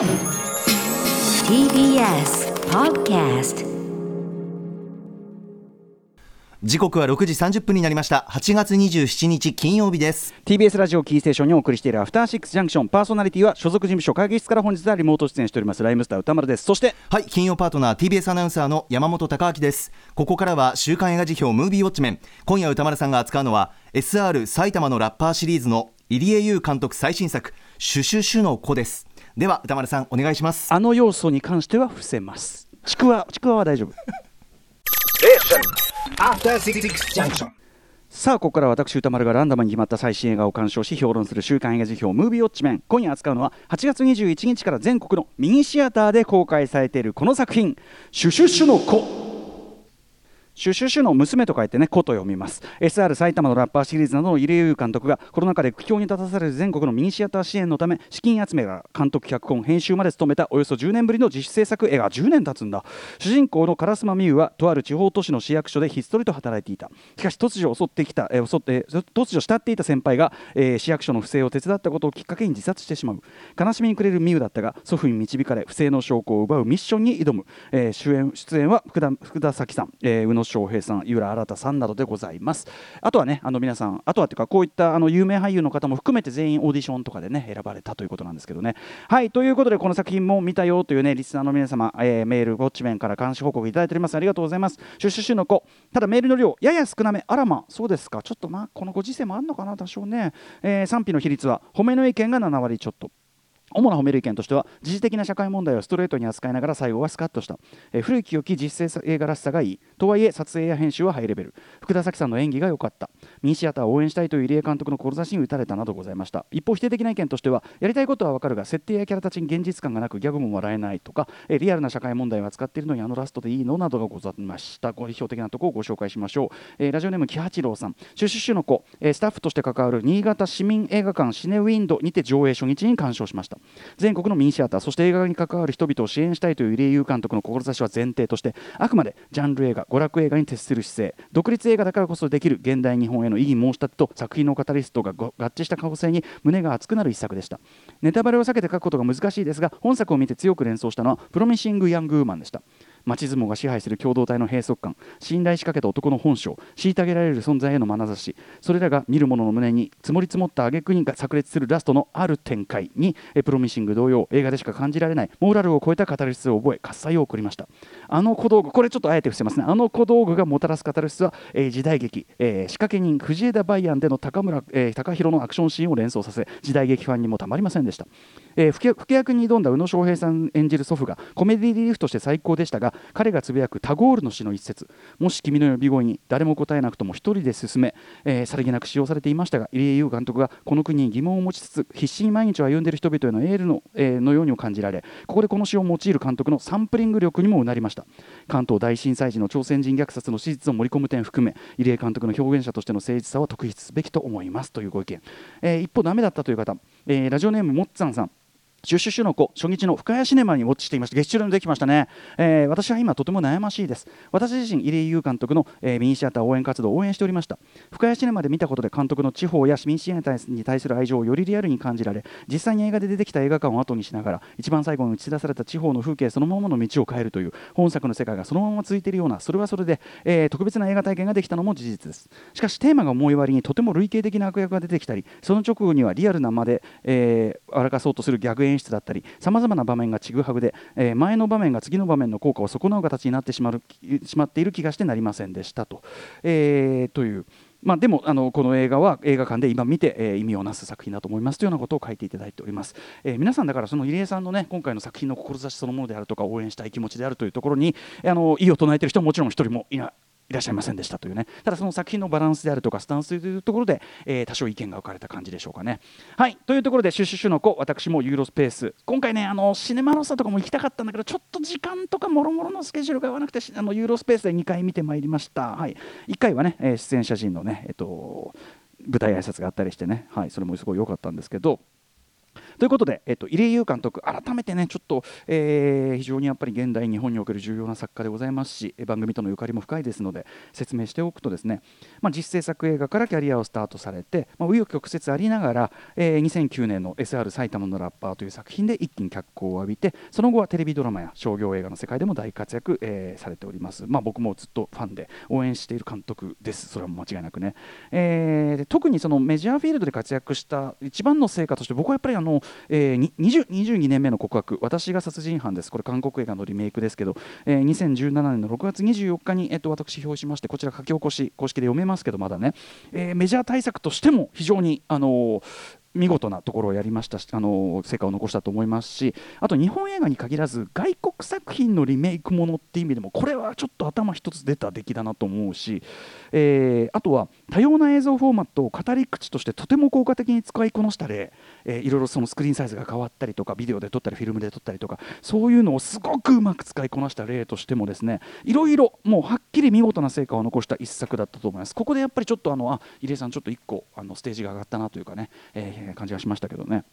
TBS Podcast 時刻は6時30分になりました。8月27日金曜日です。TBS ラジオキーステーションにお送りしているアフターシックスジャンクションパーソナリティは所属事務所会議室から本日はリモート出演しております。ライムスター歌丸です。そしてはい金曜パートナー TBS アナウンサーの山本貴明です。ここからは週刊映画辞表ムービーウォッチメン。今夜歌丸さんが扱うのは SR 埼玉のラッパーシリーズの入江優監督最新作シュシュシュの子ですでは歌丸さんお願いします。あの要素に関しては伏せます。ちくわちくわは大丈夫。After Six Junction. さあここから私歌丸がランダムに決まった最新映画を鑑賞し評論する週刊映画辞表ムービーウォッチメン。今夜扱うのは8月21日から全国のミニシアターで公開されているこの作品「シュシュシュの子」シュシュシュの娘と書いてね、子と読みます。SR 埼玉のラッパーシリーズなどの入江優監督がコロナ禍で苦境に立たされる全国のミニシアター支援のため資金集めが監督脚本編集まで務めたおよそ10年ぶりの自主制作映画10年経つんだ。主人公の烏丸美優はとある地方都市の市役所でひっそりと働いていた。しかし突如襲ってきた、えー襲って突如慕っていた先輩が、えー市役所の不正を手伝ったことをきっかけに自殺してしまう。悲しみに暮れる美優だったが祖父に導かれ不正の証拠を奪うミッションに挑む、えー主演出演は福田福田咲さん、えー宇野昌平さん井浦新さんなどでございます。あとはねあの皆さんあとはというかこういったあの有名俳優の方も含めて全員オーディションとかでね選ばれたということなんですけどね。はいということでこの作品も見たよというねリスナーの皆様、えーメールウォッチメンから監視報告いただいております。ありがとうございます。シュシュシュの子。ただメールの量やや少なめ。あらまそうですか。ちょっとまあこのご時世もあるのかな多少ね、えー賛否の比率は褒めの意見が7割ちょっと。主な褒める意見としては時事的な社会問題をストレートに扱いながら最後はスカッとした、えー古き良き実践映画らしさがいい。とはいえ撮影や編集はハイレベル福田咲さんの演技が良かった。ミニシアターを応援したいという入江監督の志に打たれたなどございました。一方否定的な意見としてはやりたいことは分かるが設定やキャラたちに現実感がなくギャグも笑えないとか、えーリアルな社会問題を扱っているのにあのラストでいいのなどがございました。ご批評的なところをご紹介しましょう、えーラジオネーム木八郎さん。シュシュシュの子、えスタッフとして関わる新潟市民映画館シネウィンドにて上映初日に鑑賞しました。全国のミニシアターそして映画に関わる人々を支援したいという入江優監督の志は前提としてあくまでジャンル映画娯楽映画に徹する姿勢独立映画だからこそできる現代日本への異議申し立てと作品のカタリストが合致した可能性に胸が熱くなる一作でした。ネタバレを避けて書くことが難しいですが本作を見て強く連想したのはプロミシング・ヤング・ウーマンでした。町相撲が支配する共同体の閉塞感信頼しかけた男の本性虐げられる存在への眼差しそれらが見る者の胸に積もり積もった挙句に炸裂するラストのある展開にプロミシング同様映画でしか感じられないモーラルを超えたカタルシスを覚え喝采を送りました。あの小道具これちょっとあえて伏せますね。あの小道具がもたらすカタルシスは、えー時代劇、えー仕掛け人藤枝梅安での高村、えー高弘のアクションシーンを連想させ時代劇ファンにもたまりませんでした。えー、副副役に挑んだ宇野昌平さん演じる祖父がコメディリリーフとして最高でしたが彼がつぶやくタゴールの詩の一節。もし君の呼び声に誰も答えなくとも一人で進め、えーさりげなく使用されていましたが入江優監督がこの国に疑問を持ちつつ必死に毎日を歩んでいる人々へのエールの,、えーのようにも感じられここでこの詩を用いる監督のサンプリング力にもうなりました。関東大震災時の朝鮮人虐殺の史実を盛り込む点含め入江監督の表現者としての誠実さは特筆すべきと思いますというご意見、えー一方ダメだったという方、えーラジオネームもっつぁんさん。シュシュシュの子初日の深谷シネマにウォッチしていました。月中でできましたね、えー私は今とても悩ましいです。私自身入江優監督の、えーミニシアター応援活動を応援しておりました。深谷シネマで見たことで監督の地方やミニシアターに対する愛情をよりリアルに感じられ実際に映画で出てきた映画館を後にしながら一番最後に映し出された地方の風景そのままの道を変えるという本作の世界がそのまま続いているようなそれはそれで、えー特別な映画体験ができたのも事実です。しかしテーマが重い割にとても類型的な悪役が出てきたりその直後にはリアルなまで、えー荒かそうとするギャグ演出だったりさまざまな場面がちぐはぐで、えー前の場面が次の場面の効果を損なう形になってしまうしまっている気がしてなりませんでしたと,、えーという。まあ、でもあのこの映画は映画館で今見て、えー意味をなす作品だと思いますというようなことを書いていただいております、えー皆さんだからその入江さんのね今回の作品の志そのものであるとか応援したい気持ちであるというところにあの異を唱えている人はもちろん一人もいない。いらっしゃいませんでしたというね。ただその作品のバランスであるとかスタンスというところで、えー多少意見が分かれた感じでしょうかね。はい。というところでシュシュシュの子私もユーロスペース。今回ねあのシネマロサとかも行きたかったんだけどちょっと時間とかもろもろのスケジュールが合わなくてあのユーロスペースで2回見てまいりました。はい。1回はね、えー出演者陣のねえっと舞台挨拶があったりしてね。はい。それもすごい良かったんですけどということで、えっと、入江優監督改めてねちょっと、えー非常にやっぱり現代日本における重要な作家でございますし番組とのゆかりも深いですので説明しておくとですね、まあ、実制作映画からキャリアをスタートされて、まあ、紆余曲折ありながら、えー2009年の SR 埼玉のラッパーという作品で一気に脚光を浴びてその後はテレビドラマや商業映画の世界でも大活躍、えーされております、まあ、僕もずっとファンで応援している監督です。それは間違いなくね、えー特にそのメジャーフィールドで活躍した一番の成果として僕はやっぱりあの、えー20 22年目の告白。私が殺人犯です。これ韓国映画のリメイクですけど、えー2017年の6月24日に、えっと私表しましてこちら書き起こし公式で読めますけどまだね、えーメジャー対策としても非常にあのー見事なところをやりましたし、あの成果を残したと思いますしあと日本映画に限らず外国作品のリメイクものっていう意味でもこれはちょっと頭一つ出た出来だなと思うし、えーあとは多様な映像フォーマットを語り口としてとても効果的に使いこなした例、えーいろいろそのスクリーンサイズが変わったりとかビデオで撮ったりフィルムで撮ったりとかそういうのをすごくうまく使いこなした例としてもですねいろいろもうはっきり見事な成果を残した一作だったと思いますここでやっぱりちょっとあのあ入江さんちょっと1個あのステージが上がったなというかね、えー感じがしましたけどね。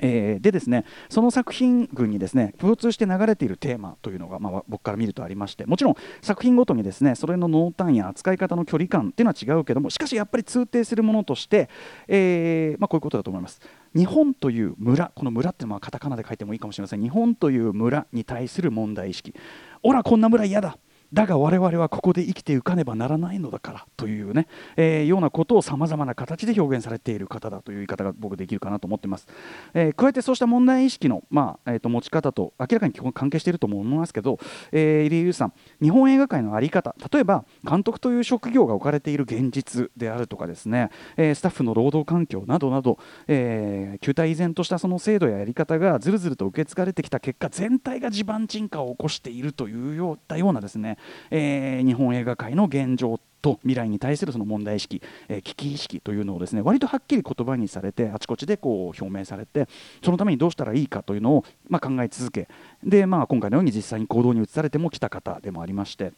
えーでですねその作品群にですね共通して流れているテーマというのが、まあ、僕から見るとありましてもちろん作品ごとにですねそれの濃淡や扱い方の距離感っていうのは違うけどもしかしやっぱり通底するものとして、えーまあ、こういうことだと思います。日本という村この村っていうのはカタカナで書いてもいいかもしれません。日本という村に対する問題意識おらこんな村嫌だ。だが我々はここで生きていかねばならないのだからというね、えーようなことをさまざまな形で表現されている方だという言い方が僕できるかなと思ってます、えー加えてそうした問題意識の、まあえー、と持ち方と明らかに基本関係していると思いますけど、えー入江優さん日本映画界の在り方例えば監督という職業が置かれている現実であるとかですね、えースタッフの労働環境などなど、えー旧体依然としたその制度ややり方がずるずると受け継がれてきた結果全体が地盤沈下を起こしているというようなですね、えー日本映画界の現状と未来に対するその問題意識、えー危機意識というのをですね割とはっきり言葉にされてあちこちでこう表明されてそのためにどうしたらいいかというのを、まあ、考え続けで、まあ、今回のように実際に行動に移されてもきた方でもありまして。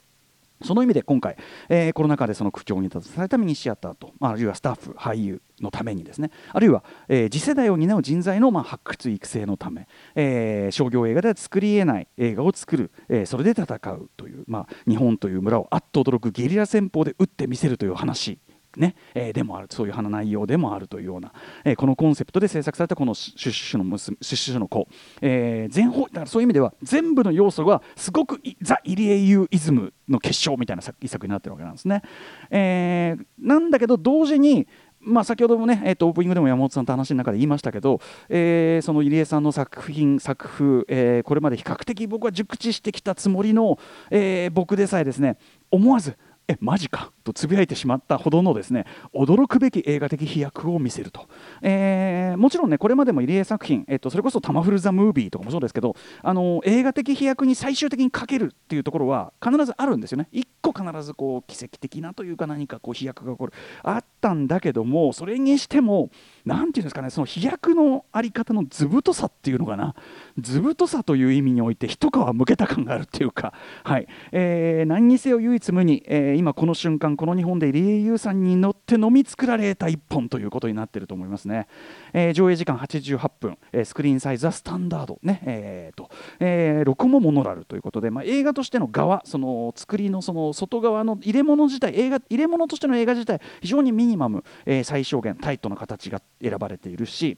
その意味で今回、えーコロナ禍でその苦境に立たされたミニシアターと、ま、あるいはスタッフ、俳優のためにですね、あるいは、えー次世代を担う人材の、まあ、発掘、育成のため、えー商業映画では作り得ない映画を作る、えーそれで戦うという、まあ、日本という村をあっと驚くゲリラ戦法で撃ってみせるという話。ねえーでもあるそういう花内容でもあるというような、えーこのコンセプトで制作されたこのシュシュシュの娘シュシュシュの子、えー全方だからそういう意味では全部の要素がすごくザ・イリエユイズムの結晶みたいな作一作になってるわけなんですね。えーなんだけど同時にまあ、先ほどもね、えーとオープニングでも山本さんと話の中で言いましたけど、えーその入江さんの作品作風、えーこれまで比較的僕は熟知してきたつもりの、えー僕でさえですね思わずえマジか。とつぶやいてしまったほどのですね驚くべき映画的飛躍を見せると、えーもちろんねこれまでも入江作品、えっとそれこそ「タマフル・ザ・ムービー」とかもそうですけどあの映画的飛躍に最終的にかけるっていうところは必ずあるんですよね。一個必ずこう奇跡的なというか何かこう飛躍が起こる。あったんだけどもそれにしてもなんていうんですかねその飛躍のあり方の図太さっていうのかな。図太さという意味において一皮むけた感があるっていうか、はい。えー何にせよ唯一無二、えー今この瞬間この日本で入江優さんに乗って飲み作られた一本ということになっていると思いますね、えー上映時間88分、えースクリーンサイズはスタンダード。ね。えーと。えー録もモノラルということで、まあ、映画としての側その作りのその外側の入れ物自体映画入れ物としての映画自体非常にミニマム、え最小限タイトな形が選ばれているし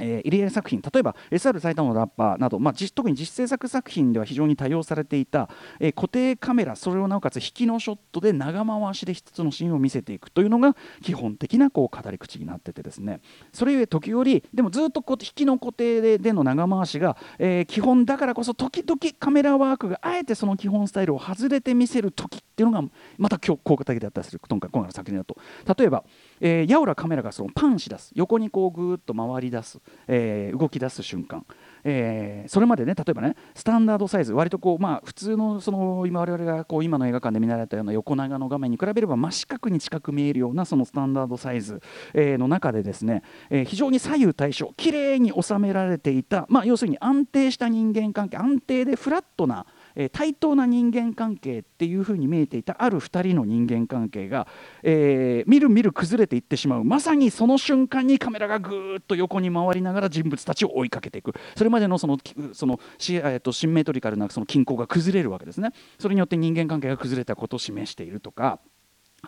えー入江作品例えば SR 埼玉のラッパーなど、まあ、特に実制作作品では非常に多用されていた、えー固定カメラそれをなおかつ引きのショットで長回しで一つのシーンを見せていくというのが基本的なこう語り口になっててですね。それゆえ時折でもずっとこう引きの固定ででの長回しが、えー基本だからこそ時々カメラワークがあえてその基本スタイルを外れて見せる時っていうのがまた今日効果的だったりする今回今回の作品だと。例えば、えー、やおらカメラがそのパンし出す。横にこうぐーっと回り出す、えー動き出す瞬間、えーそれまでね例えばねスタンダードサイズ割とこうまあ普通のその今我々がこう今の映画館で見られたような横長の画面に比べれば真四角に近く見えるようなそのスタンダードサイズ、えーの中でですね、えー非常に左右対称綺麗に収められていたまあ要するに安定した人間関係安定でフラットなえ対等な人間関係っていうふうに見えていたある2人の人間関係が、えーみるみる崩れていってしまう。まさにその瞬間にカメラがぐーっと横に回りながら人物たちを追いかけていく。それまでのそのそのシ,、えーとシンメトリカルなその均衡が崩れるわけですね。それによって人間関係が崩れたことを示しているとか。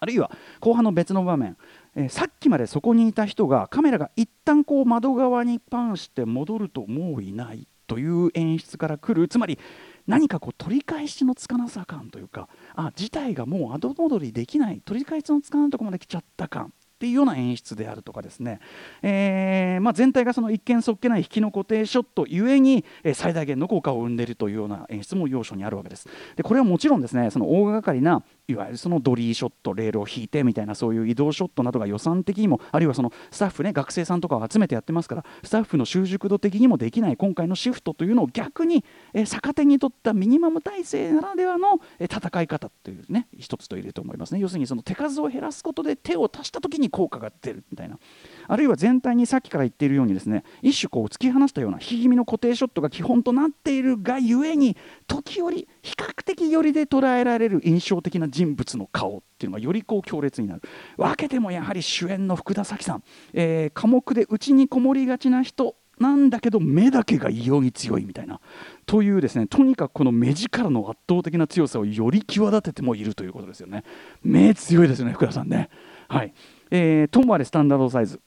あるいは後半の別の場面、えーさっきまでそこにいた人がカメラが一旦こう窓側にパンして戻るともういないという演出から来る。つまり何かこう取り返しのつかなさ感というかあ事態がもう後戻りできない取り返しのつかないところまで来ちゃった感っていうような演出であるとかですね、えーまあ、全体がその一見そっけない引きの固定ショットゆえに、えー最大限の効果を生んでいるというような演出も要所にあるわけです。でこれはもちろんですねその大掛かりないわゆるそのドリーショットレールを引いてみたいなそういう移動ショットなどが予算的にもあるいはそのスタッフね学生さんとかを集めてやってますからスタッフの習熟度的にもできない今回のシフトというのを逆に、え逆手に取ったミニマム体制ならではの、え戦い方というね一つと言えると思いますね要するにその手数を減らすことで手を足した時に効果が出るみたいなあるいは全体にさっきから言っているようにですね一種こう突き放したような引き気味の固定ショットが基本となっているがゆえに時折比較的寄りで捉えられる印象的な人物の顔っていうのがよりこう強烈になる。分けてもやはり主演の福田咲さん、えー寡黙で内にこもりがちな人なんだけど目だけが異様に強いみたいな。というですねとにかくこの目力の圧倒的な強さをより際立ててもいるということですよね。目強いですよね福田さんね。はい、えーともあれスタンダードサイズ。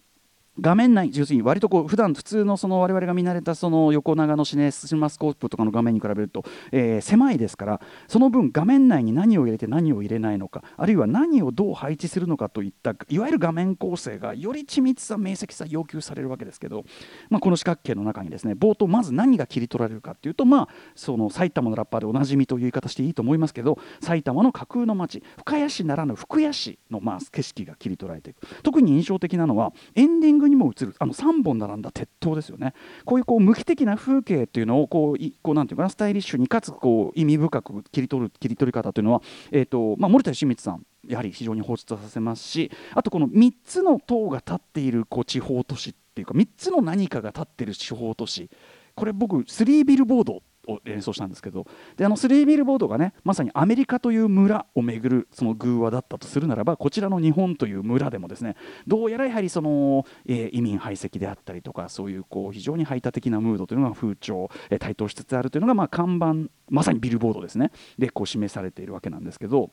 画面内要するに割とこう普段普通のその我々が見慣れたその横長のシネシネマスコープとかの画面に比べると、えー狭いですからその分画面内に何を入れて何を入れないのかあるいは何をどう配置するのかといったいわゆる画面構成がより緻密さ明晰さ要求されるわけですけど、まあ、この四角形の中にですね冒頭まず何が切り取られるかっていうとまあその埼玉のラッパーでおなじみという言い方していいと思いますけど埼玉の架空の街深谷市ならぬ福谷市のまあ景色が切り取られていく。特に印象的なのはエンディングにも映るあの3本並んだ鉄塔ですよね。こういうこう無機的な風景っていうのをこういこうなんていうかなスタイリッシュにかつこう意味深く切り取る切り取り方というのは、えーとまあ、森田義満さんやはり非常に放出させますしあとこの3つの塔が立っているこう地方都市っていうか3つの何かが立っている地方都市。これ僕3ビルボードを連想したんですけどであの3ビルボードがねまさにアメリカという村をめぐるその偶話だったとするならばこちらの日本という村でもですねどうやらやはりその、えー移民排斥であったりとかそういうこう非常に排他的なムードというのが風潮、えー台頭しつつあるというのがまあ看板まさにビルボードですねでこう示されているわけなんですけど。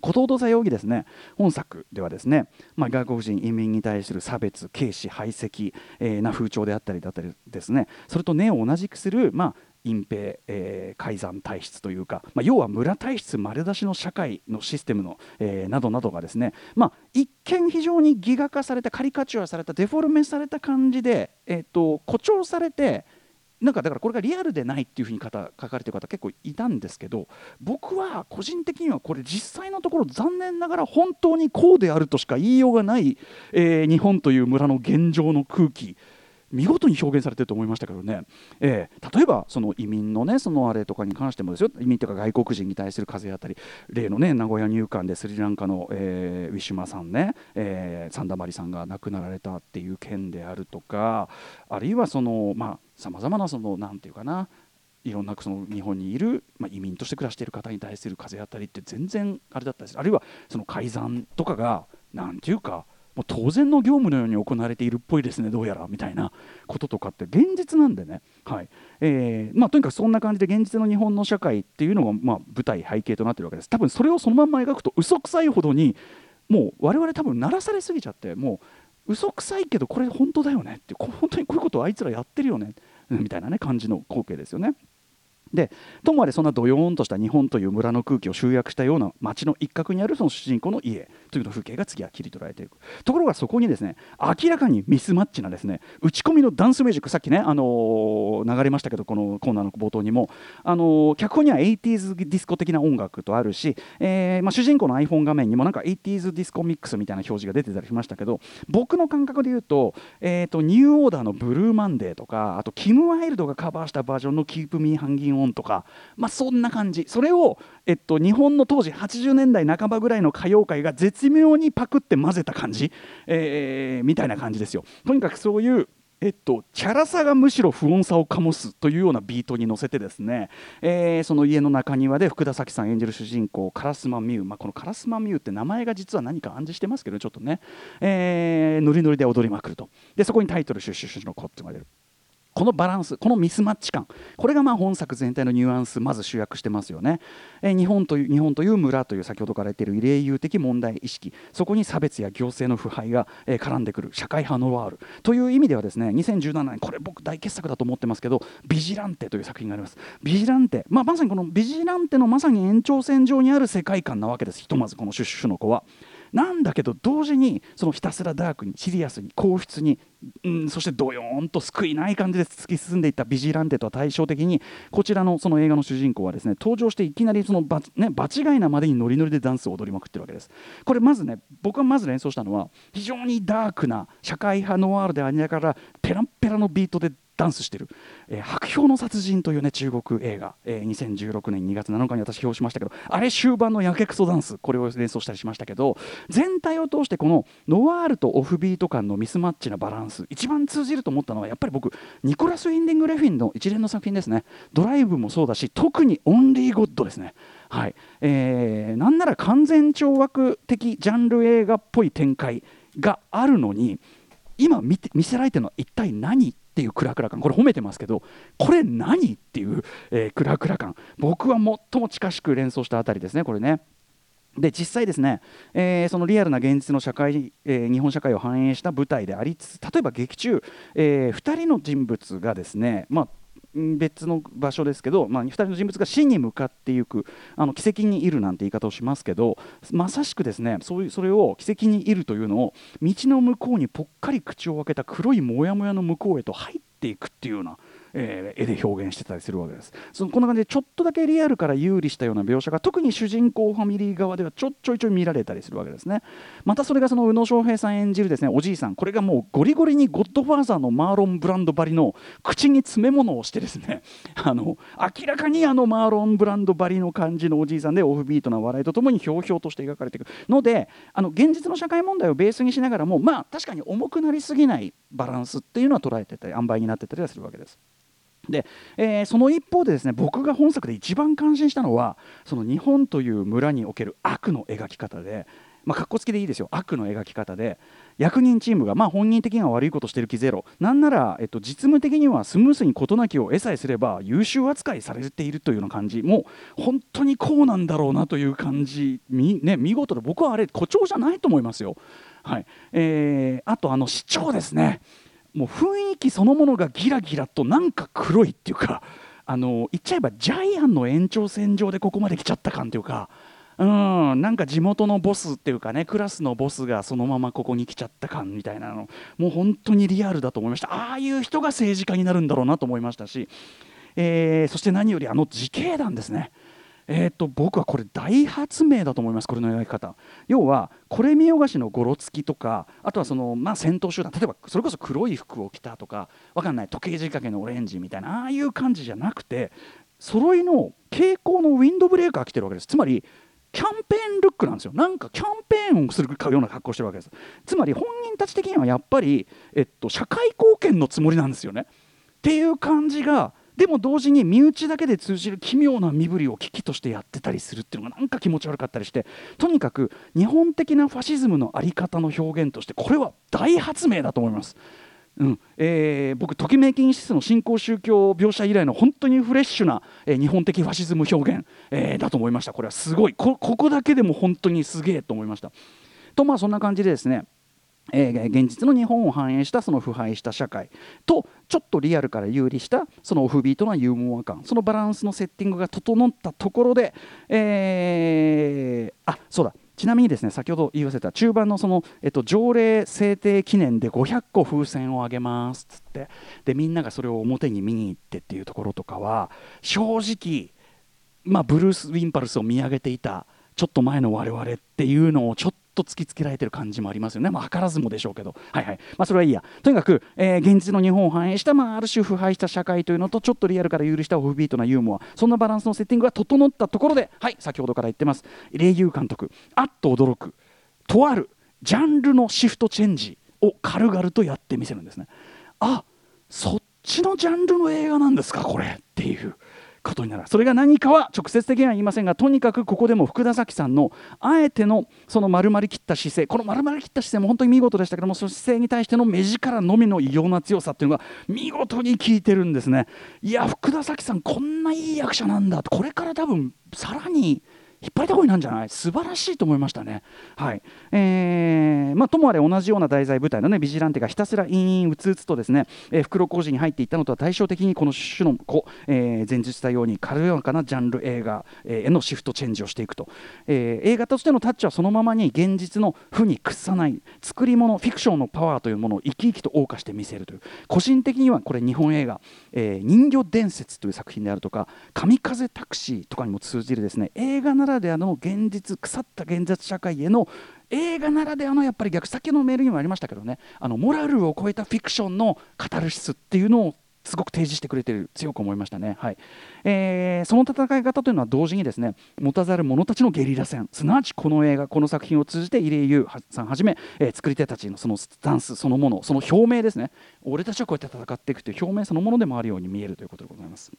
ことほどさようぎですね本作ではですね、まあ、外国人移民に対する差別軽視排斥、えーな風潮であったりだったりですねそれと根を同じくする、まあ、隠蔽、えー改ざん体質というか、まあ、要は村体質丸出しの社会のシステムの、えーなどなどがですね、まあ、一見非常にギガ化されたカリカチュアされたデフォルメされた感じで、えー、と誇張されてなんかだからこれがリアルでないっていうふうに書か書かれてる方結構いたんですけど僕は個人的にはこれ実際のところ残念ながら本当にこうであるとしか言いようがない、えー日本という村の現状の空気見事に表現されてると思いましたけどね、えー例えばその移民のねそのあれとかに関してもですよ。移民というか外国人に対する風あたり。例のね名古屋入管でスリランカの、えーウィシュマさんね、えーサンダマリさんが亡くなられたっていう件であるとか。あるいはそのまあさまざまなそのなんていうかな。いろんなその日本にいる、まあ、移民として暮らしている方に対する風当たりって全然あれだったです。あるいはその改ざんとかがなんていうかもう当然の業務のように行われているっぽいですねどうやらみたいなこととかって現実なんでね、はい。えーまあ、とにかくそんな感じで現実の日本の社会っていうのが、まあ、舞台背景となってるわけです。多分それをそのまんま描くと嘘くさいほどにもう我々多分鳴らされすぎちゃってもう嘘くさいけどこれ本当だよねってこ本当にこういうことをあいつらやってるよね。みたいなね感じの光景ですよね。でともあれそんなどよーんとした日本という村の空気を集約したような街の一角にあるその主人公の家というの風景が次は切り取られていく。ところがそこにですね明らかにミスマッチなですね打ち込みのダンスミュージックさっきね、あのー流れましたけどこのコーナーの冒頭にも、あのー脚本には 80s ディスコ的な音楽とあるし、えーまあ、主人公の iPhone 画面にもなんか 80s ディスコミックスみたいな表示が出てたりしましたけど僕の感覚で言うと,、えー、とニューオーダーのブルー・マンデーとかあとキム・ワイルドがカバーしたバージョンの Keep Me 本とか、まあ、そんな感じ。それを、えっと、日本の当時80年代半ばぐらいの歌謡界が絶妙にパクって混ぜた感じ、えーみたいな感じですよ。とにかくそういうえっと、チャラさがむしろ不穏さを醸すというようなビートに乗せてですね、えーその家の中庭で福田咲さん演じる主人公烏丸美優、まあ、この烏丸美優って名前が実は何か暗示してますけどちょっとね、えーノリノリで踊りまくると。でそこにタイトル「シュシュシュの子」っていうのが出る。このバランスこのミスマッチ感。これがまあ本作全体のニュアンスまず集約してますよね、えー日本という日本という村という先ほどから言っている異例優的問題意識。そこに差別や行政の腐敗が、えー絡んでくる。社会派ノワール。という意味ではですね2017年これ僕大傑作だと思ってますけど「ビジランテ」という作品があります。ビジランテ、まあ、まさにこのビジランテのまさに延長線上にある世界観なわけです。ひとまずこのシュッシュの子は。なんだけど同時にそのひたすらダークにシリアスに硬質に、うん、そしてドヨーンと救いない感じで突き進んでいったビジランテとは対照的にこちらのその映画の主人公はですね登場していきなりその場,、ね、場違いなまでにノリノリでダンスを踊りまくってるわけです。これまずね僕がまず連想したのは非常にダークな社会派ノワールでありながらペランペラのビートでダンスしてる「えー白氷の殺人」というね中国映画、えー2016年2月7日に私表しましたけどあれ終盤のやけくそダンス。これを連想したりしましたけど全体を通してこのノワールとオフビート感のミスマッチなバランス。一番通じると思ったのはやっぱり僕ニコラス・ウィンディング・レフィンの一連の作品ですね。ドライブもそうだし特にオンリー・ゴッドですね。はい。えーなんなら完全懲悪的ジャンル映画っぽい展開があるのに今見て見せられてるのは一体何っていうクラクラ感これ褒めてますけどこれ何っていう、えークラクラ感僕は最も近しく連想したあたりですねこれね。で実際ですね、えーそのリアルな現実の社会、えー日本社会を反映した舞台でありつつ例えば劇中、え2人の人物がですね、まあ、別の場所ですけど、まあ、2人の人物が死に向かっていくあの奇跡にいるなんて言い方をしますけどまさしくですねそういうそれを奇跡にいるというのを道の向こうにぽっかり口を開けた黒いモヤモヤの向こうへと入っていくっていうような、えー絵で表現してたりするわけですそのこんな感じでちょっとだけリアルから有利したような描写が特に主人公ファミリー側ではちょちょいちょい見られたりするわけですねまたそれがその宇野昌平さん演じるですねおじいさんこれがもうゴリゴリにゴッドファーザーのマーロン・ブランドばりの口に詰め物をしてですね あの明らかにあのマーロン・ブランドばりの感じのおじいさんでオフビートな笑いとともにひょうひょうとして描かれていくのであの現実の社会問題をベースにしながらもまあ確かに重くなりすぎないバランスっていうのは捉えてたり塩梅になってたりはするわけです。で、えーその一方でですね僕が本作で一番感心したのはその日本という村における悪の描き方で。まあ、かっこつきでいいですよ。悪の描き方で役人チームが、まあ、本人的には悪いことしてる気ゼロ。なんなら、えっと、実務的にはスムースに事なきを得さえすれば優秀扱いされているというような感じ。もう本当にこうなんだろうなという感じ。み、ね、見事で僕はあれ誇張じゃないと思いますよ。はい。えーあとあの市長ですね。もう雰囲気そのものがギラギラとなんか黒いっていうかあの言っちゃえばジャイアンの延長線上でここまで来ちゃった感というか。うん、なんか地元のボスっていうかねクラスのボスがそのままここに来ちゃった感みたいなのもう本当にリアルだと思いましたああいう人が政治家になるんだろうなと思いましたし、えーそして何よりあの自警団ですねえー、と僕はこれ大発明だと思います、これの描き方。要は、これ見よがしのごろつきとか、あとはその、まあ、戦闘集団、例えばそれこそ黒い服を着たとか、わかんない、時計仕掛けのオレンジみたいな、ああいう感じじゃなくて、揃いの蛍光のウィンドブレーカー着てるわけです。つまりキャンペーンルックなんですよ。なんかキャンペーンをするような格好してるわけです。つまり本人たち的にはやっぱり、えっと、社会貢献のつもりなんですよね。っていう感じがでも同時に身内だけで通じる奇妙な身振りを危機としてやってたりするっていうのがなんか気持ち悪かったりしてとにかく日本的なファシズムの在り方の表現としてこれは大発明だと思います。うんえー僕、ときめきインシスの新興宗教描写以来の本当にフレッシュな、えー日本的ファシズム表現、えーだと思いました。これはすごいこここだけでも本当にすげえと思いました。とまあそんな感じでですねえー現実の日本を反映したその腐敗した社会とちょっとリアルから有利したそのオフビートなユーモア感そのバランスのセッティングが整ったところで、えーあそうだ。ちなみにですね先ほど言い忘れた中盤のその、えっと、条例制定記念で500個風船をあげますっつってでみんながそれを表に見に行ってっていうところとかは正直まあ、ブルース・ウィンパルスを見上げていたちょっと前の我々っていうのをちょっと突きつけられてる感じもありますよね、まあ、図らずもでしょうけど、はいはい。まあ、それはいいや、とにかく、えー現実の日本を反映した、まあ、ある種腐敗した社会というのと、ちょっとリアルから有利したオフビートなユーモア、そんなバランスのセッティングが整ったところで、はい、先ほどから言ってます、霊優監督、あっと驚く、とあるジャンルのシフトチェンジを軽々とやってみせるんですね。あそっちのジャンルの映画なんですかこれ。っていう。ことになるそれが何かは直接的には言いませんがとにかくここでも福田崎さんのあえてのその丸々切った姿勢。この丸々切った姿勢も本当に見事でしたけどもその姿勢に対しての目力のみの異様な強さっていうのが見事に効いてるんですねいや福田崎さんこんないい役者なんだこれから多分さらに引っ張りだこになんじゃない？素晴らしいと思いましたね。はい。えーまあ、ともあれ同じような題材舞台の、ね、ビジランテがひたすら陰々うつうつとですね、えー、袋小路に入っていったのとは対照的にこの種の子、えー、前述したように軽やかなジャンル映画、えー、へのシフトチェンジをしていくと、えー、映画としてのタッチはそのままに現実の負に屈さない作り物フィクションのパワーというものを生き生きと謳歌して見せるという。個人的にはこれ日本映画「えー、人魚伝説」という作品であるとか「神風タクシー」とかにも通じるですね映画なららではの現実腐った現実社会への映画ならではのやっぱり逆先のメールにもありましたけどね。あのモラルを超えたフィクションのカタルシスっていうのをすごく提示してくれてる強く思いましたね、はい。えー、その戦い方というのは同時にですね持たざる者たちのゲリラ戦。すなわちこの映画この作品を通じて入江優さんはじめ、えー、作り手たちのそのスタンスそのものその表明ですね。俺たちはこうやって戦っていくという表明そのものでもあるように見えるということでございます。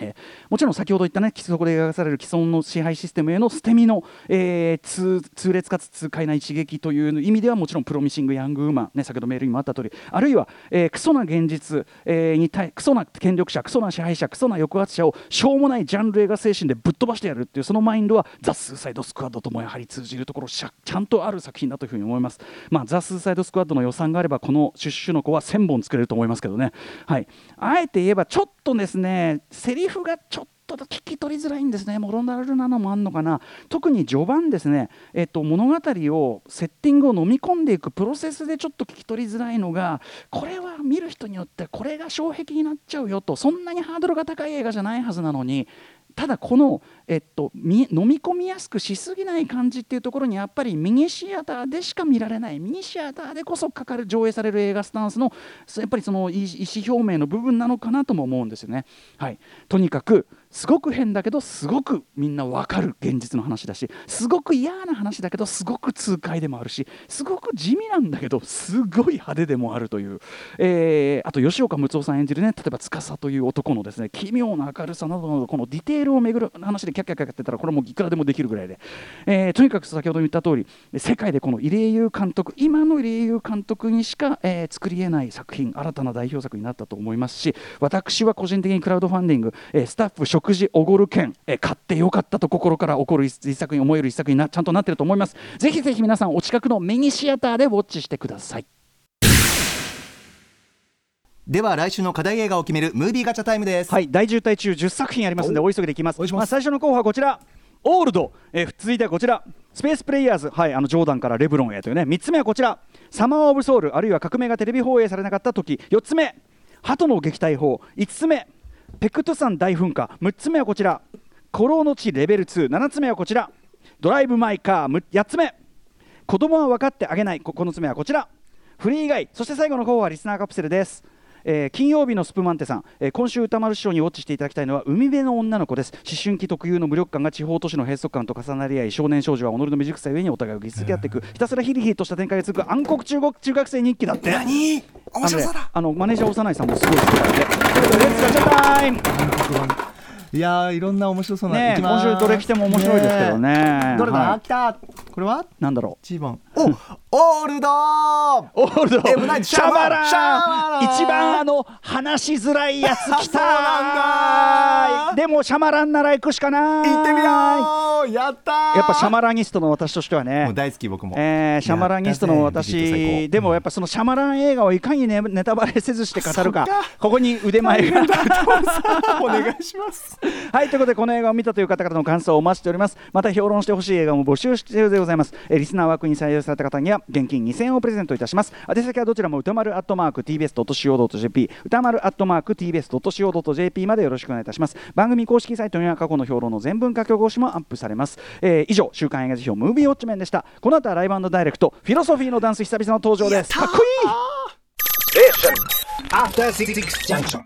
えー、もちろん先ほど言ったねそこで描かされる既存の支配システムへの捨て身の、えー、痛烈かつ痛快な一撃という意味ではもちろんプロミシング・ヤング・ウーマン、ね、先ほどメールにもあった通りあるいは、えー、クソな現実、えー、に対クソな権力者クソな支配者クソな抑圧者をしょうもないジャンル映画精神でぶっ飛ばしてやるっていうそのマインドはザ・スーサイド・スクワッドともやはり通じるところちゃんとある作品だというふうに思います、まあ、ザ・スーサイド・スクワッドの予算があればこのシュシュシュの娘は1000本作れると思いますけどね、はい、あえて言えばちょっとですねセリフがちょっと聞き取りづらいんですね、モノラルなのもあんのかな、特に序盤ですね、えっと、物語を、セッティングを飲み込んでいくプロセスでちょっと聞き取りづらいのが、これは見る人によってこれが障壁になっちゃうよと、そんなにハードルが高い映画じゃないはずなのに、ただこの、えっと、飲み込みやすくしすぎない感じっていうところにやっぱりミニシアターでしか見られないミニシアターでこそかかる上映される映画スタンスのやっぱりその意思表明の部分なのかなとも思うんですよね。はい、とにかくすごく変だけどすごくみんな分かる現実の話だしすごく嫌な話だけどすごく痛快でもあるしすごく地味なんだけどすごい派手でもあるという、えー、あと吉岡睦夫さん演じるね例えば司という男のですね奇妙な明るさなどなどこのディテールをめぐる話でキャッキャッキャッってたらこれもいくらでもできるぐらいで、えー、とにかく先ほど言った通り世界でこの入江優監督今の入江優監督にしか、えー、作りえない作品新たな代表作になったと思いますし私は個人的にクラウドファンディング、え、スタッフ食事おごる券、え買ってよかったと心から起こる一作に思える一作になちゃんとなってると思います。ぜひぜひ皆さんお近くのミニシアターでウォッチしてください。では来週の課題映画を決めるムービーガチャタイムです。はい大渋滞中10作品ありますのでお急ぎでいきます。まあ、最初の候補はこちら。オールド、えー、続いてはこちら。スペースプレイヤーズ、はい、あのジョーダンからレブロンへというね。3つ目はこちら。サマー・オブ・ソウルあるいは革命がテレビ放映されなかった時。4つ目。鳩の撃退法。5つ目ペクト山大噴火。6つ目はこちら。古老の地レベル27つ目はこちら。ドライブ・マイ・カー。8つ目。子供は分かってあげない。9つ目はこちら。フリー以外。そして最後の方はリスナーカプセルです。えー、金曜日のスプマンテさん、えー、今週歌丸師匠にウォッチしていただきたいのは海辺の女の子です。思春期特有の無力感が地方都市の閉塞感と重なり合い少年少女は己の未熟さゆえにお互いをぎつけ合っていく。ひたすらヒリヒリとした展開が続く暗黒中国中学生日記だって。何？面白そうだ。あの、ね、マネージャー幼いさんもすごい好きなんで。ということでレッツガチャタイムいやいろんな面白そうな、ね、今週どれ来ても面白いですけどね。どれだ、はい、来た。これは？なんだろう。一番。おオールドオールドシャマラン一番あの話しづらいやつ来た でもシャマランなら行くしかない。行ってみよう！やったやっぱシャマラニストの私としてはね。もう大好き僕も、えー、シャマラニストの私。でもやっぱそのシャマラン映画をいかにねネタバレせずして語るか。ここに腕前が。お願いします はいということでこの映画を見たという方からの感想をお待ちしております。また評論してほしい映画も募集しているでございます、えー、リスナー枠に採用された方には現金2000円をプレゼントいたします。宛先はどちらも歌丸アットマーク TBS.CO.JP 歌丸アットマーク TBS.CO.JP までよろしくお願いいたします。番組公式サイトには過去の評論の全文書き起こしもアップされます、えー、以上週刊映画辞表ムービーウォッチメンでした。この後はライブダイレクトフィロソフィーのダンス久々の登場です。かっこいい！え After 66 junction.